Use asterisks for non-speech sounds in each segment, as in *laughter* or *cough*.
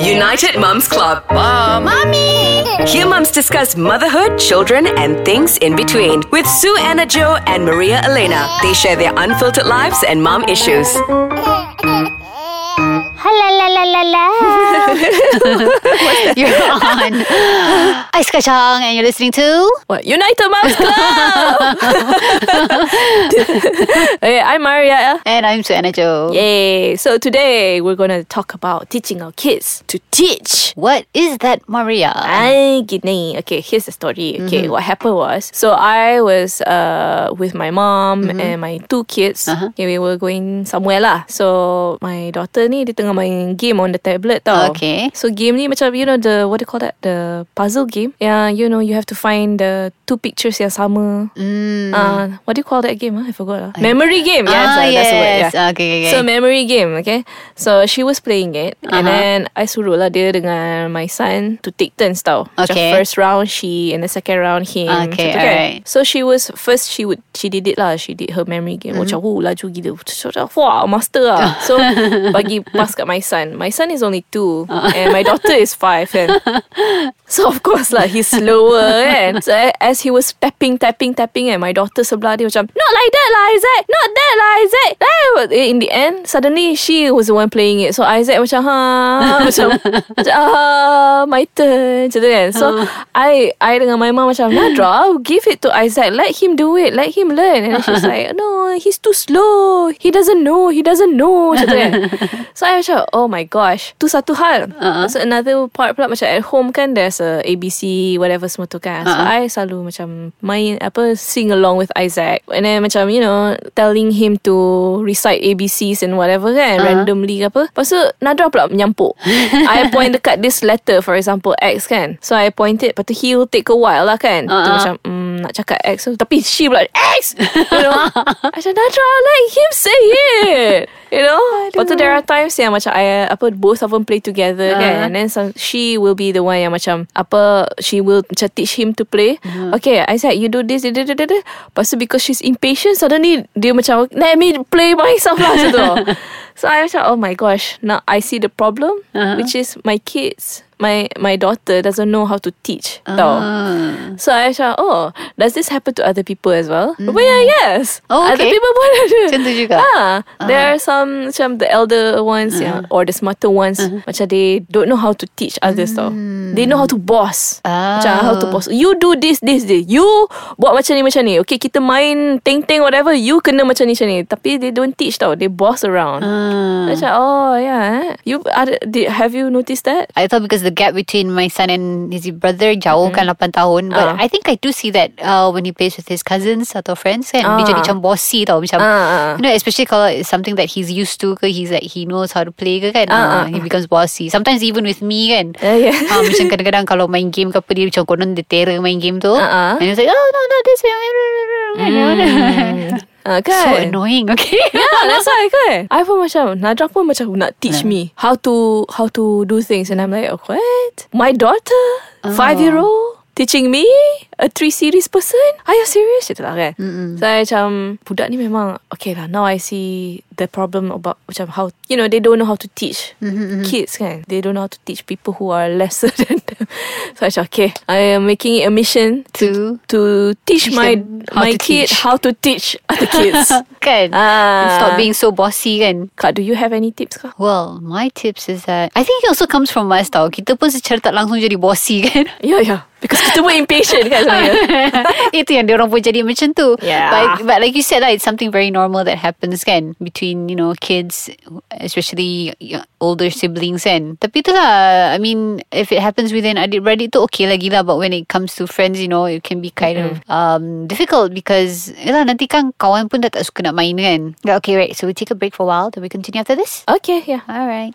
United Mums Club. Mom. Mommy. Here, mums discuss motherhood, children, and things in between with Suana Jo and Maria Elena. They share their unfiltered lives and mom issues. *laughs* la la la. *laughs* you're on *gasps* Ice Kacang and you're listening to what? United Moms Club. *laughs* I'm Maria. And I'm Suana Jo. Yay. So today we're going to talk about teaching our kids to teach. What is that, Maria? Ay, gidney. Okay, here's the story. Okay, mm-hmm. what happened was so I was uh, with my mom mm-hmm. and my two kids. Uh-huh. Okay, we were going somewhere lah. So my daughter ni dia tengah main game game on the tablet tau. Okay. So game ni macam you know the what do you call that the puzzle game. Yeah, you know you have to find the two pictures yang sama. Mm. Uh, what do you call that game? Huh? Ah, I forgot lah. Uh. Memory game. Yeah, ah, that's, uh, yes. that's the word. Yeah. Okay, okay, So memory game, okay? So she was playing it uh-huh. and then I suruh lah dia dengan my son to take turns tau. Okay. Macam first round she and the second round him. Okay, so, kan? all So she was first she would she did it lah. She did her memory game. Mm-hmm. Macam, oh, laju gila. Wah, master lah. *laughs* So, bagi pass kat my son. my son is only 2 uh. *laughs* and my daughter is five. And *laughs* so of course like he's slower. And so uh, as he was tapping, tapping, tapping, and my daughter sebelah dia macam not like that lah, Isaac, not that lah, Isaac. Eh, in the end, suddenly she was the one playing it. So Isaac macam ha, macam ah, my turn, macam tu kan. So uh. I, I dengan my mom macam Nadra, give it to Isaac, let him do it, let him learn. And she's *laughs* like, no, he's too slow. He doesn't know. He doesn't know. so I was like, oh my gosh Tu satu hal uh-huh. So another part pula Macam at home kan There's a ABC Whatever semua tu kan uh-huh. So I selalu macam Main apa Sing along with Isaac And then macam you know Telling him to Recite ABCs And whatever kan uh-huh. Randomly ke apa Lepas tu Nadra pula menyampuk *laughs* I point dekat this letter For example X kan So I point it Lepas tu he'll take a while lah kan uh-huh. Macam mm, nak cakap ex tu Tapi she pula Ex You know Macam Nadra Let him say it You know But there are times Yang macam I, apa, Both of them play together uh kan? And then some, She will be the one Yang macam apa She will macam Teach him to play uh Okay I said You do this da, da, da, da. Lepas tu because she's impatient Suddenly Dia macam Let me play myself lah Macam *laughs* So I said, Oh my gosh Now I see the problem uh-huh. Which is My kids my my daughter doesn't know how to teach ah. tau. So I macam oh does this happen to other people as well? Mm. yeah yes. Oh, okay. Other people pun ada. Macam tu juga. uh-huh. There are some macam the elder ones uh-huh. yeah, or the smarter ones uh-huh. macam they don't know how to teach others mm. tau. They know how to boss. Ah. Macam how to boss. You do this this this. You buat macam ni macam ni. Okay kita main ting-ting whatever you kena macam ni macam ni. Tapi they don't teach tau. They boss around. Ah. Macam oh yeah. Eh. You are, did, have you noticed that? I thought because the gap between my son and his brother jauh kan mm-hmm. 8 tahun but uh. I think I do see that uh, when he plays with his cousins atau friends kan uh. dia ah. jadi macam bossy tau macam uh. you know especially kalau it's something that he's used to ke he's like he knows how to play ke kan uh. Uh, he becomes bossy sometimes even with me kan uh, yeah. uh, macam kadang-kadang kalau main game ke apa dia macam konon dia terror main game tu uh-huh. and he's like oh no no this way mm uh, kan? So annoying okay *laughs* Yeah that's why kan *laughs* I pun macam Najrah pun macam Nak teach yeah. Kan. me How to How to do things And I'm like oh, What My daughter oh. Five year old Teaching me a three series person? Are you serious? Cakap lah kan. Mm-mm. So, I macam, budak ni memang, okay lah, now I see the problem about, macam how, you know, they don't know how to teach mm-hmm, mm-hmm. kids kan. They don't know how to teach people who are lesser *laughs* than them. So, I macam, okay, I am making it a mission to, to, to teach, teach my, my to kid teach. how to teach other kids. *laughs* kan? Ah. Stop being so bossy kan. Kak, do you have any tips kak? Well, my tips is that, I think it also comes from us tau. Kita pun secara tak langsung jadi bossy *laughs* kan. Yeah, yeah. Because kita pun impatient kan saya. Lah *laughs* Itu yang dia orang pun jadi macam tu. Yeah. But, but like you said lah, it's something very normal that happens kan. Between, you know, kids, especially older siblings kan. Tapi tu lah, I mean, if it happens within adik-beradik tu, okay lagi lah. But when it comes to friends, you know, it can be kind mm-hmm. of um, difficult because, yelah, ya nanti kan kawan pun dah tak suka nak main kan. Okay, right. So we take a break for a while. Then we continue after this? Okay, yeah. All right.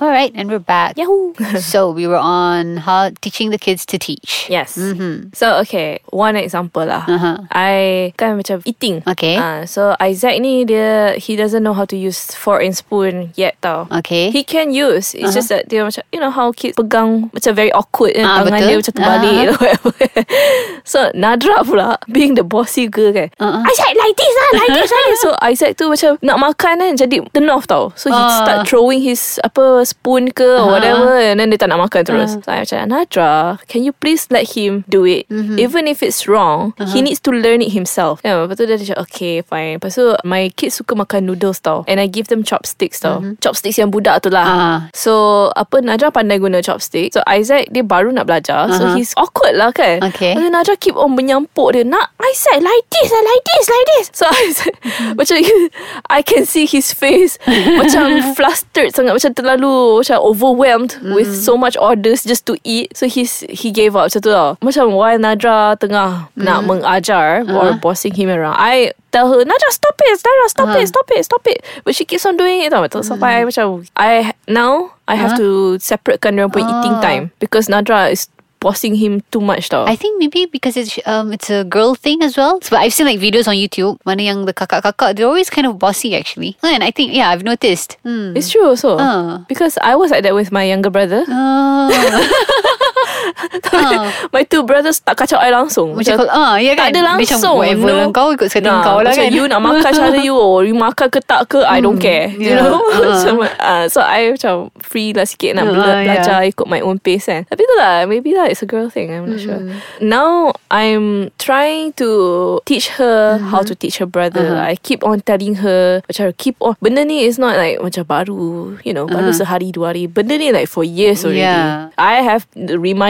All right, and we're back. Yahoo! *laughs* so we were on how teaching the kids to teach. Yes. Mm-hmm. So okay, one example lah. Uh-huh. I kan macam eating. Okay. Uh, so Isaac ni dia he doesn't know how to use fork and spoon yet tau. Okay. He can use. It's uh-huh. just that dia macam you know how kids pegang macam very awkward kan uh, tangan betul? dia macam terbalik uh-huh. *laughs* whatever. so Nadra pula being the bossy girl kan. Uh-huh. Isaac like this lah, like this lah. so Isaac tu macam nak makan kan jadi turn off tau. So he uh. start throwing his apa spoon ke uh-huh. whatever and then dia tak nak makan terus. Uh-huh. So, I macam Nadra, can you please let him do it? Mm-hmm. Even if it's wrong, uh-huh. he needs to learn it himself. Yeah, lepas tu dia macam okay, fine. Lepas tu my kids suka makan noodles tau and I give them chopsticks tau. Mm-hmm. Chopsticks yang budak tu lah. Uh-huh. So, apa Nadra pandai guna chopsticks. So, Isaac dia baru nak belajar. Uh-huh. So, he's awkward lah kan. Okay. Lepas Nadra keep on menyampuk dia. Nak Isaac like this, like this, like this. So, *laughs* Isaac, mhm. macam *laughs* I can see his face *laughs* macam flustered sangat macam terlalu macam overwhelmed mm. with so much orders just to eat. So he's he gave up. Satu tau. Macam while Nadra tengah mm. nak mhm. mengajar uh-huh. or bossing him around. I tell her, Nadra stop it, Nadra stop uh-huh. it, stop it, stop it. But she keeps on doing it tau. Mm-hmm. Sampai mm. I macam, I now I uh-huh. have to separatekan dia punya oh. eating ah. time. Because Nadra is bossing him too much tau. I think maybe because it's um it's a girl thing as well. But I've seen like videos on YouTube mana yang the kakak-kakak they're always kind of bossy actually. And I think yeah I've noticed. Hmm. It's true also. Uh. Because I was like that with my younger brother. Uh. *laughs* uh. *laughs* My two brothers Tak kacau I langsung Macam, ah, ya Tak kan? ada langsung Macam whatever no. kau Ikut setting kau lah kan You nak makan cara you Or oh, you makan ke tak ke I don't hmm, care You ya, know ah. *laughs* so, I macam Free lah sikit Nak ya. belajar Ikut my own pace kan Tapi tu lah Maybe lah It's a girl thing I'm not sure hmm. Now I'm trying to Teach her How hmm. to teach her brother uh-huh. I keep on telling her Macam keep on Benda ni is not like Macam baru You know Baru uh-huh. sehari dua hari Benda ni like for years already I have Remind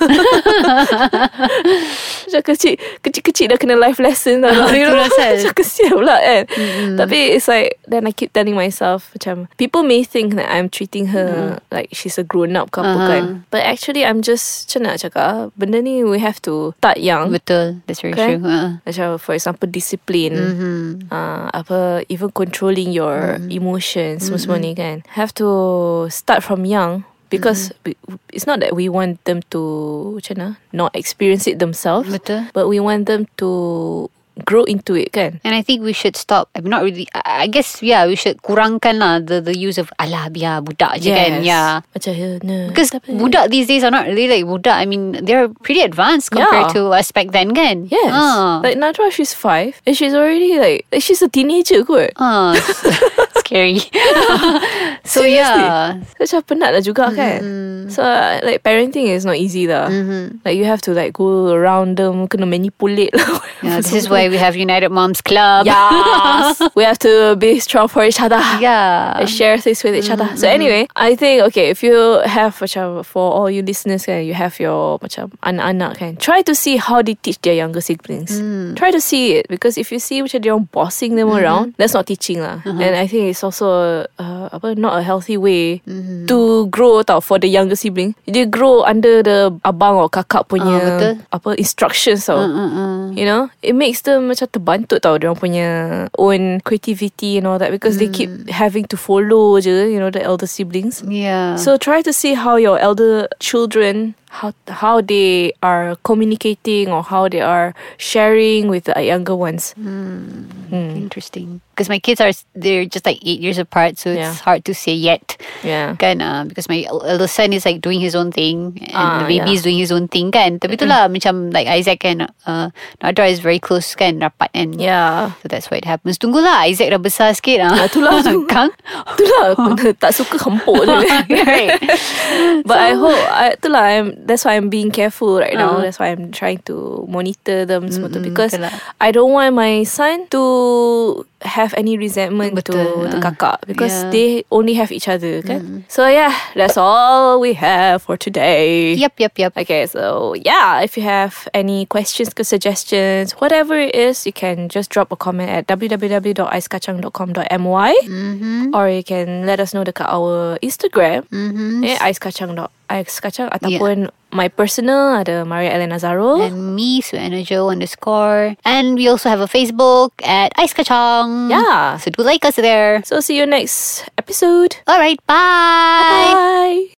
*laughs* Macam kecil Kecil-kecil dah kena life lesson tau lah. Itu rasanya Macam kesian pula kan mm. Tapi it's like Then I keep telling myself Macam People may think that I'm treating her mm. Like she's a grown up couple uh-huh. Ah. kan But actually I'm just Macam nak cakap ah, Benda ni we have to Start young Betul That's very okay? true uh Macam for example Discipline mm-hmm. uh, Apa Even controlling your mm. Emotions mm-hmm. Semua-semua mm-hmm. ni kan Have to Start from young because mm-hmm. it's not that we want them to macam mana not experience it themselves Betul. but we want them to grow into it kan and I think we should stop I'm not really I, guess yeah we should kurangkan lah the, the use of alah biar budak yes. kan yeah macam because budak these days are not really like budak I mean they're pretty advanced compared yeah. to us back then kan yes uh. like Nadra she's five and she's already like, she's a teenager kot uh, *laughs* scary *laughs* so Seriously? yeah macam penat lah juga mm-hmm. kan so uh, like parenting is not easy lah mm-hmm. like you have to like go around them kena manipulate lah yeah, this is why we have United Moms Club. Yes. *laughs* we have to be strong for each other. Yeah. And share things with each other. Mm-hmm. So anyway, I think okay, if you have macam for all you listeners you have your macam anak-anak can Try to see how they teach their younger siblings. Mm. Try to see it because if you see which they're bossing them mm-hmm. around, that's not teaching lah. Uh-huh. And I think it's also uh, apa not a healthy way mm-hmm. to grow tau for the younger sibling. They grow under the abang or kakak punya oh, apa instructions tau. Uh, uh, uh. You know, it makes them macam terbantuk tau Diorang punya own creativity and all that Because mm. they keep hmm. having to follow je You know the elder siblings Yeah So try to see how your elder children how how they are communicating or how they are sharing with the younger ones. Mm, mm. Interesting, because my kids are they're just like eight years apart, so yeah. it's hard to say yet. Yeah, kan? Uh, because my little son is like doing his own thing, and ah, the baby yeah. is doing his own thing, kan? Tapi itulah macam like Isaac and uh, Nadra is very close, kan? Rapat and yeah, so that's why it happens. Tunggulah Isaac dah besar sikit, ah. Itulah *laughs* kang. Itulah tak suka hempuk je. *laughs* right. But so, I hope I, itulah I'm that's why I'm being careful right uh-huh. now. Ah. That's why I'm trying to monitor them mm-hmm. semua tu because okay lah. I don't want my son to have any resentment Betul, to the ah. kakak because yeah. they only have each other, okay? Mm. Mm-hmm. So yeah, that's all we have for today. Yep, yep, yep. Okay, so yeah, if you have any questions, suggestions, whatever it is, you can just drop a comment at www.icekacang.com.my mm-hmm. or you can let us know dekat our Instagram, mm-hmm. eh, icekacang.icekacang ataupun yeah my personal ada Maria Elena Zarul and me Suana Jo underscore and we also have a Facebook at Ice Kacang yeah so do like us there so see you next episode alright bye bye